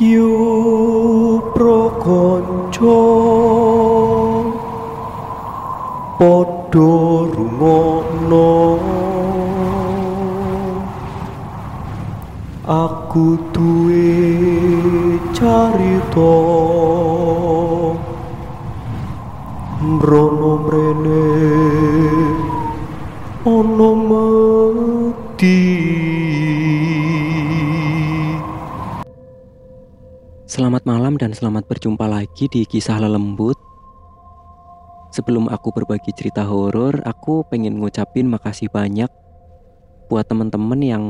Yu prokonco padha rumono. Aku duwe carita. Mrono mrene ana medhi Selamat malam dan selamat berjumpa lagi di kisah lelembut. Sebelum aku berbagi cerita horor, aku pengen ngucapin makasih banyak buat teman-teman yang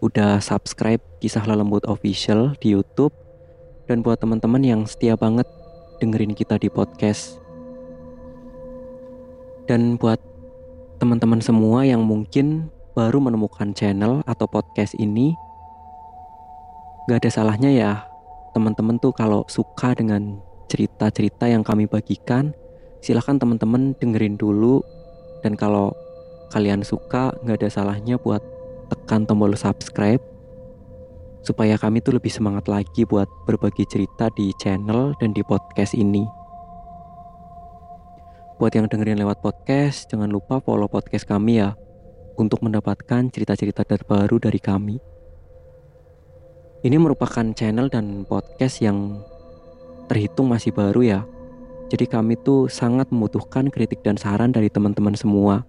udah subscribe kisah lelembut official di YouTube dan buat teman-teman yang setia banget dengerin kita di podcast. Dan buat teman-teman semua yang mungkin baru menemukan channel atau podcast ini, gak ada salahnya ya teman-teman tuh kalau suka dengan cerita-cerita yang kami bagikan, silahkan teman-teman dengerin dulu. Dan kalau kalian suka, nggak ada salahnya buat tekan tombol subscribe supaya kami tuh lebih semangat lagi buat berbagi cerita di channel dan di podcast ini. Buat yang dengerin lewat podcast, jangan lupa follow podcast kami ya untuk mendapatkan cerita-cerita terbaru dari kami. Ini merupakan channel dan podcast yang terhitung masih baru ya. Jadi kami tuh sangat membutuhkan kritik dan saran dari teman-teman semua.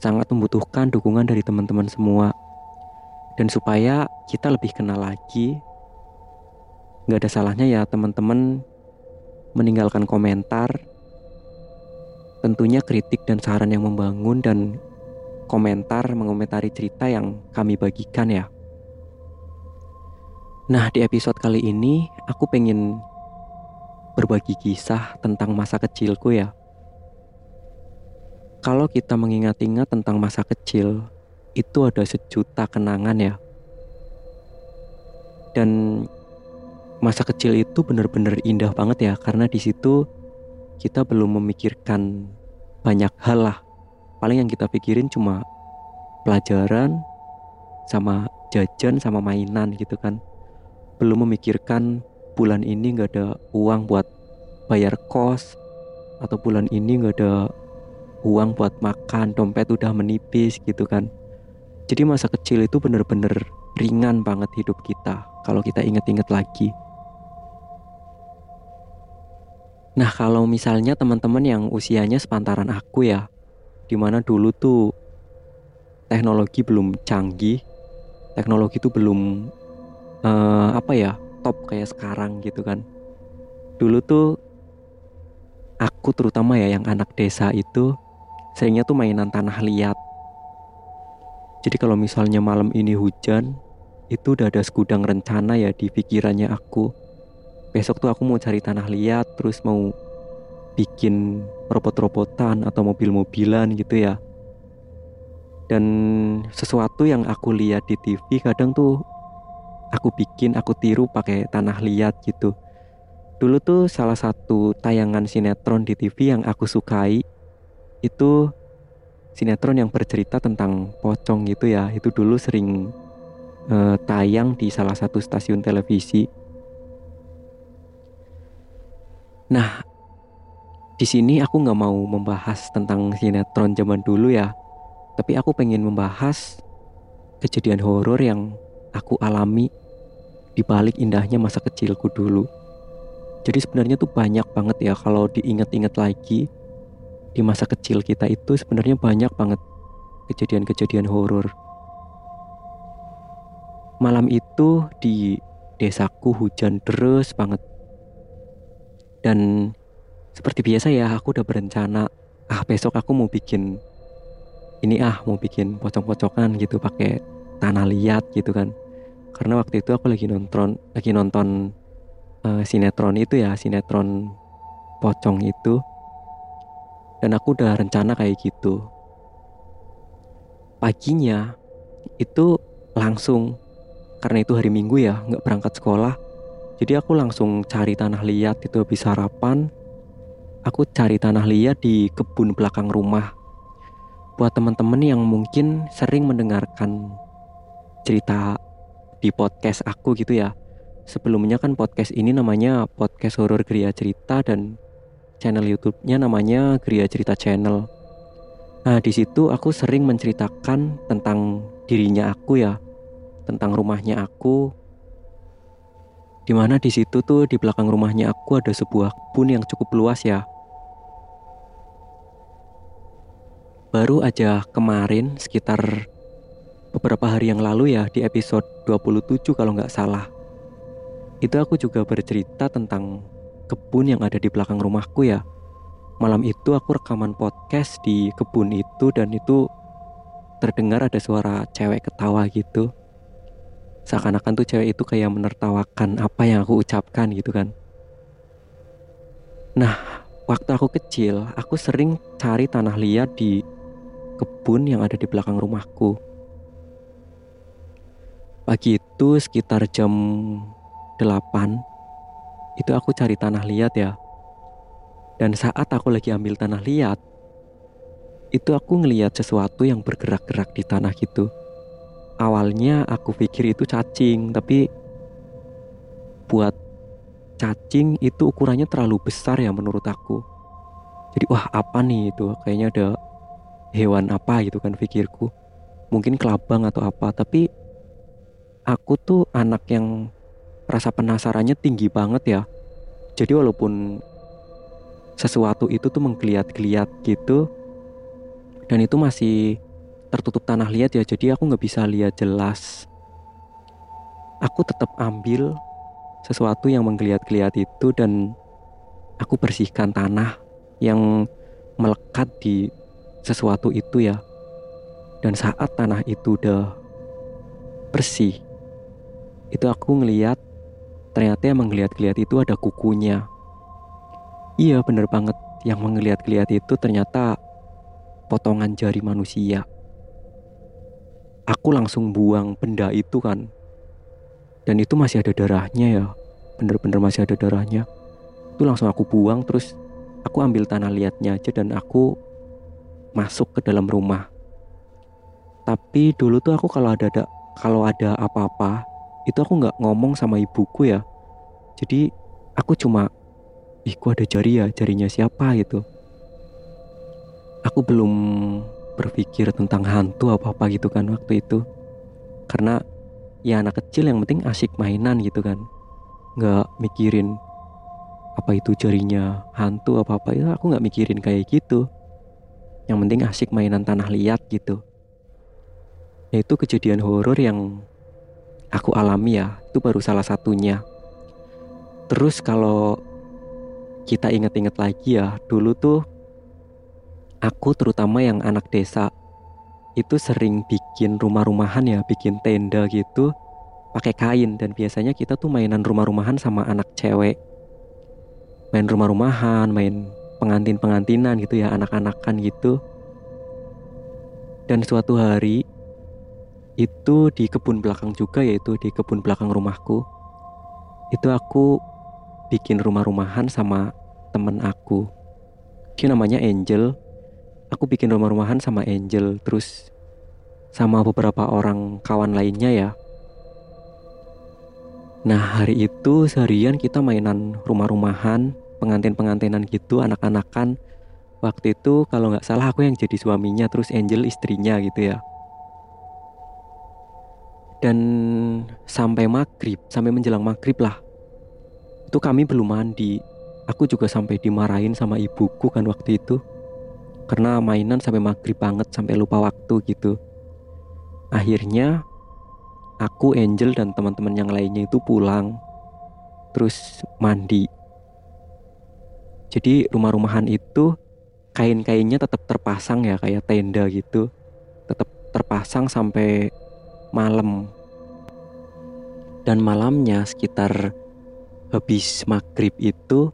Sangat membutuhkan dukungan dari teman-teman semua. Dan supaya kita lebih kenal lagi, nggak ada salahnya ya teman-teman meninggalkan komentar. Tentunya kritik dan saran yang membangun dan komentar mengomentari cerita yang kami bagikan ya. Nah, di episode kali ini aku pengen berbagi kisah tentang masa kecilku ya. Kalau kita mengingat-ingat tentang masa kecil, itu ada sejuta kenangan ya. Dan masa kecil itu benar-benar indah banget ya karena di situ kita belum memikirkan banyak hal lah. Paling yang kita pikirin cuma pelajaran sama jajan sama mainan gitu kan belum memikirkan bulan ini nggak ada uang buat bayar kos atau bulan ini nggak ada uang buat makan dompet udah menipis gitu kan. Jadi masa kecil itu bener-bener ringan banget hidup kita kalau kita inget-inget lagi. Nah kalau misalnya teman-teman yang usianya sepantaran aku ya di mana dulu tuh teknologi belum canggih teknologi itu belum uh, apa ya top kayak sekarang gitu kan. Dulu tuh aku terutama ya yang anak desa itu seringnya tuh mainan tanah liat. Jadi kalau misalnya malam ini hujan itu udah ada segudang rencana ya di pikirannya aku. Besok tuh aku mau cari tanah liat terus mau bikin robot-robotan atau mobil-mobilan gitu ya. Dan sesuatu yang aku lihat di TV kadang tuh aku bikin, aku tiru pakai tanah liat gitu. Dulu tuh salah satu tayangan sinetron di TV yang aku sukai itu sinetron yang bercerita tentang pocong gitu ya. Itu dulu sering uh, tayang di salah satu stasiun televisi. Nah, di sini aku nggak mau membahas tentang sinetron zaman dulu ya, tapi aku pengen membahas kejadian horor yang aku alami di balik indahnya masa kecilku dulu. Jadi sebenarnya tuh banyak banget ya kalau diingat-ingat lagi di masa kecil kita itu sebenarnya banyak banget kejadian-kejadian horor. Malam itu di desaku hujan deras banget. Dan seperti biasa ya aku udah berencana ah besok aku mau bikin ini ah mau bikin pocong-pocongan gitu pakai tanah liat gitu kan karena waktu itu aku lagi nonton lagi nonton uh, sinetron itu ya sinetron pocong itu. Dan aku udah rencana kayak gitu. Paginya itu langsung karena itu hari minggu ya nggak berangkat sekolah. Jadi aku langsung cari tanah liat itu habis sarapan. Aku cari tanah liat di kebun belakang rumah. Buat teman-teman yang mungkin sering mendengarkan cerita di podcast aku gitu ya sebelumnya kan podcast ini namanya podcast horor Gria Cerita dan channel YouTube-nya namanya Gria Cerita Channel. Nah, di situ aku sering menceritakan tentang dirinya aku ya, tentang rumahnya aku. Di mana di situ tuh di belakang rumahnya aku ada sebuah kebun yang cukup luas ya. Baru aja kemarin sekitar beberapa hari yang lalu ya di episode 27 kalau nggak salah. Itu aku juga bercerita tentang kebun yang ada di belakang rumahku ya. Malam itu aku rekaman podcast di kebun itu dan itu terdengar ada suara cewek ketawa gitu. Seakan-akan tuh cewek itu kayak menertawakan apa yang aku ucapkan gitu kan. Nah, waktu aku kecil, aku sering cari tanah liat di kebun yang ada di belakang rumahku. Pagi itu sekitar jam 8 itu aku cari tanah liat ya. Dan saat aku lagi ambil tanah liat, itu aku ngeliat sesuatu yang bergerak-gerak di tanah gitu. Awalnya aku pikir itu cacing, tapi buat cacing itu ukurannya terlalu besar ya menurut aku. Jadi wah apa nih itu? Kayaknya ada hewan apa gitu kan pikirku. Mungkin kelabang atau apa, tapi aku tuh anak yang rasa penasarannya tinggi banget ya. Jadi walaupun sesuatu itu tuh menggeliat-geliat gitu dan itu masih tertutup tanah liat ya jadi aku nggak bisa lihat jelas aku tetap ambil sesuatu yang menggeliat-geliat itu dan aku bersihkan tanah yang melekat di sesuatu itu ya dan saat tanah itu udah bersih itu aku ngeliat ternyata yang menggeliat-geliat itu ada kukunya. Iya bener banget, yang menggeliat-geliat itu ternyata potongan jari manusia. Aku langsung buang benda itu kan. Dan itu masih ada darahnya ya. Bener-bener masih ada darahnya. Itu langsung aku buang terus aku ambil tanah liatnya aja dan aku masuk ke dalam rumah. Tapi dulu tuh aku kalau ada kalau ada apa-apa itu aku nggak ngomong sama ibuku ya. Jadi aku cuma ih ada jari ya? Jarinya siapa? gitu. Aku belum berpikir tentang hantu apa apa gitu kan waktu itu. Karena ya anak kecil yang penting asik mainan gitu kan. Nggak mikirin apa itu jarinya hantu apa apa itu aku nggak mikirin kayak gitu. Yang penting asik mainan tanah liat gitu. Ya itu kejadian horor yang aku alami ya itu baru salah satunya. Terus kalau kita inget-inget lagi ya dulu tuh aku terutama yang anak desa itu sering bikin rumah-rumahan ya bikin tenda gitu pakai kain. Dan biasanya kita tuh mainan rumah-rumahan sama anak cewek. Main rumah-rumahan main pengantin-pengantinan gitu ya anak-anakan gitu. Dan suatu hari itu di kebun belakang juga yaitu di kebun belakang rumahku. Itu aku bikin rumah-rumahan sama temen aku. Dia namanya Angel. Aku bikin rumah-rumahan sama Angel terus sama beberapa orang kawan lainnya ya. Nah hari itu seharian kita mainan rumah-rumahan pengantin-pengantinan gitu anak-anakan. Waktu itu kalau nggak salah aku yang jadi suaminya terus Angel istrinya gitu ya dan sampai maghrib sampai menjelang maghrib lah. Itu kami belum mandi. Aku juga sampai dimarahin sama ibuku kan waktu itu. Karena mainan sampai maghrib banget sampai lupa waktu gitu. Akhirnya aku Angel dan teman-teman yang lainnya itu pulang. Terus mandi. Jadi rumah-rumahan itu kain-kainnya tetap terpasang ya kayak tenda gitu. Tetap terpasang sampai malam. Dan malamnya sekitar habis maghrib itu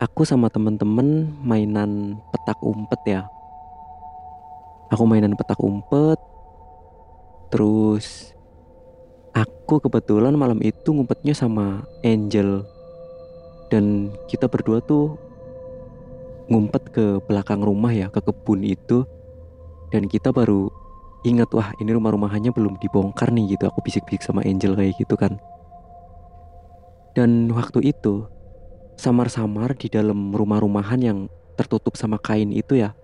aku sama temen-temen mainan petak umpet ya. Aku mainan petak umpet terus aku kebetulan malam itu ngumpetnya sama Angel. Dan kita berdua tuh ngumpet ke belakang rumah ya ke kebun itu. Dan kita baru ingat wah ini rumah-rumahannya belum dibongkar nih gitu aku bisik-bisik sama Angel kayak gitu kan Dan waktu itu samar-samar di dalam rumah-rumahan yang tertutup sama kain itu ya.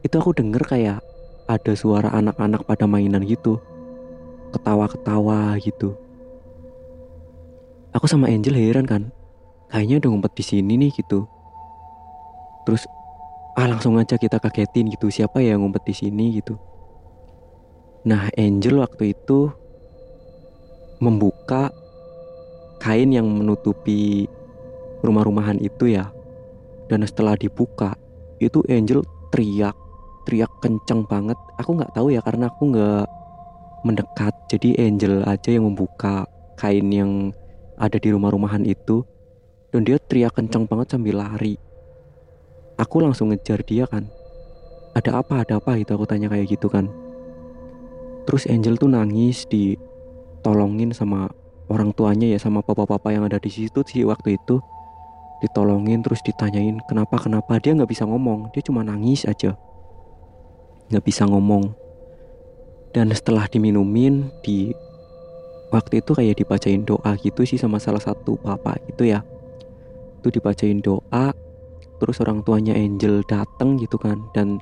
Itu aku denger kayak ada suara anak-anak pada mainan gitu. Ketawa-ketawa gitu. Aku sama Angel heran kan. Kayaknya udah ngumpet di sini nih gitu. Terus ah langsung aja kita kagetin gitu siapa ya yang ngumpet di sini gitu. Nah Angel waktu itu membuka kain yang menutupi rumah-rumahan itu ya. Dan setelah dibuka itu Angel teriak teriak kenceng banget. Aku nggak tahu ya karena aku nggak mendekat. Jadi Angel aja yang membuka kain yang ada di rumah-rumahan itu. Dan dia teriak kenceng banget sambil lari. Aku langsung ngejar dia kan. Ada apa, ada apa gitu aku tanya kayak gitu kan. Terus Angel tuh nangis ditolongin sama orang tuanya ya sama papa-papa yang ada di situ sih waktu itu. Ditolongin terus ditanyain kenapa kenapa? Dia nggak bisa ngomong dia cuma nangis aja. Nggak bisa ngomong. Dan setelah diminumin di waktu itu kayak dibacain doa gitu sih sama salah satu bapak itu ya. Itu dibacain doa terus orang tuanya Angel dateng gitu kan dan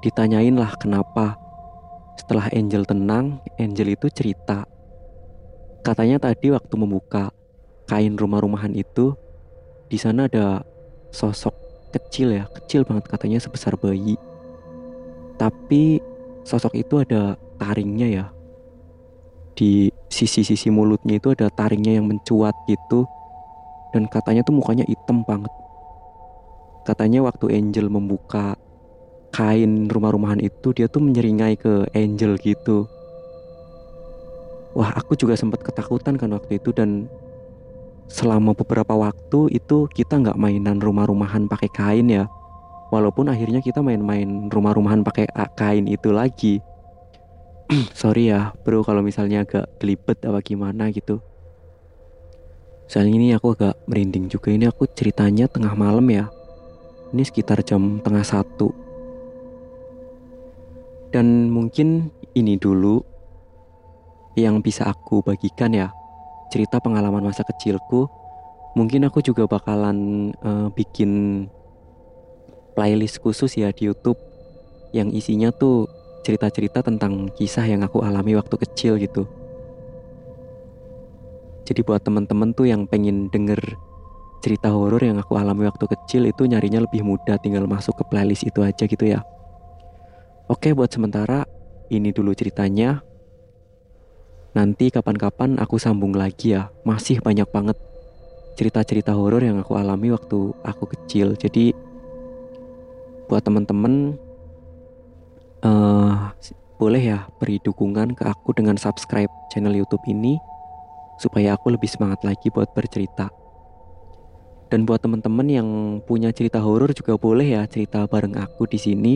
ditanyain lah kenapa setelah Angel tenang Angel itu cerita katanya tadi waktu membuka kain rumah-rumahan itu di sana ada sosok kecil ya, kecil banget katanya sebesar bayi. Tapi sosok itu ada taringnya ya. Di sisi-sisi mulutnya itu ada taringnya yang mencuat gitu. Dan katanya tuh mukanya hitam banget. Katanya waktu Angel membuka kain rumah-rumahan itu dia tuh menyeringai ke Angel gitu. Wah aku juga sempat ketakutan kan waktu itu dan selama beberapa waktu itu kita nggak mainan rumah-rumahan pakai kain ya. Walaupun akhirnya kita main-main rumah-rumahan pakai kain itu lagi. Sorry ya bro kalau misalnya agak gelibet apa gimana gitu. Soalnya ini aku agak merinding juga ini. Aku ceritanya tengah malam ya. Ini sekitar jam tengah satu dan mungkin ini dulu yang bisa aku bagikan ya cerita pengalaman masa kecilku, mungkin aku juga bakalan uh, bikin playlist khusus ya di YouTube yang isinya tuh cerita-cerita tentang kisah yang aku alami waktu kecil gitu. Jadi buat temen-temen tuh yang pengen denger cerita horor yang aku alami waktu kecil itu nyarinya lebih mudah tinggal masuk ke playlist itu aja gitu ya. Oke buat sementara ini dulu ceritanya. Nanti kapan-kapan aku sambung lagi ya. Masih banyak banget cerita-cerita horor yang aku alami waktu aku kecil. Jadi buat teman-teman uh, boleh ya beri dukungan ke aku dengan subscribe channel YouTube ini supaya aku lebih semangat lagi buat bercerita. Dan buat teman-teman yang punya cerita horor juga boleh ya cerita bareng aku di sini.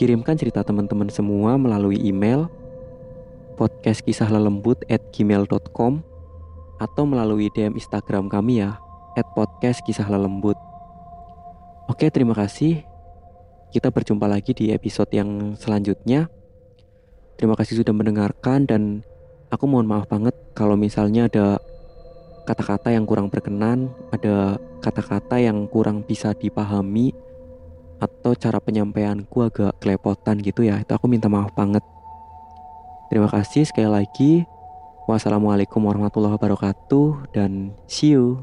Kirimkan cerita teman-teman semua melalui email podcast at atau melalui DM Instagram kami ya at podcast kisah lelembut. Oke terima kasih. Kita berjumpa lagi di episode yang selanjutnya. Terima kasih sudah mendengarkan dan aku mohon maaf banget kalau misalnya ada kata-kata yang kurang berkenan, ada kata-kata yang kurang bisa dipahami atau cara penyampaianku agak kelepotan gitu ya. Itu aku minta maaf banget. Terima kasih sekali lagi. Wassalamualaikum warahmatullahi wabarakatuh dan see you.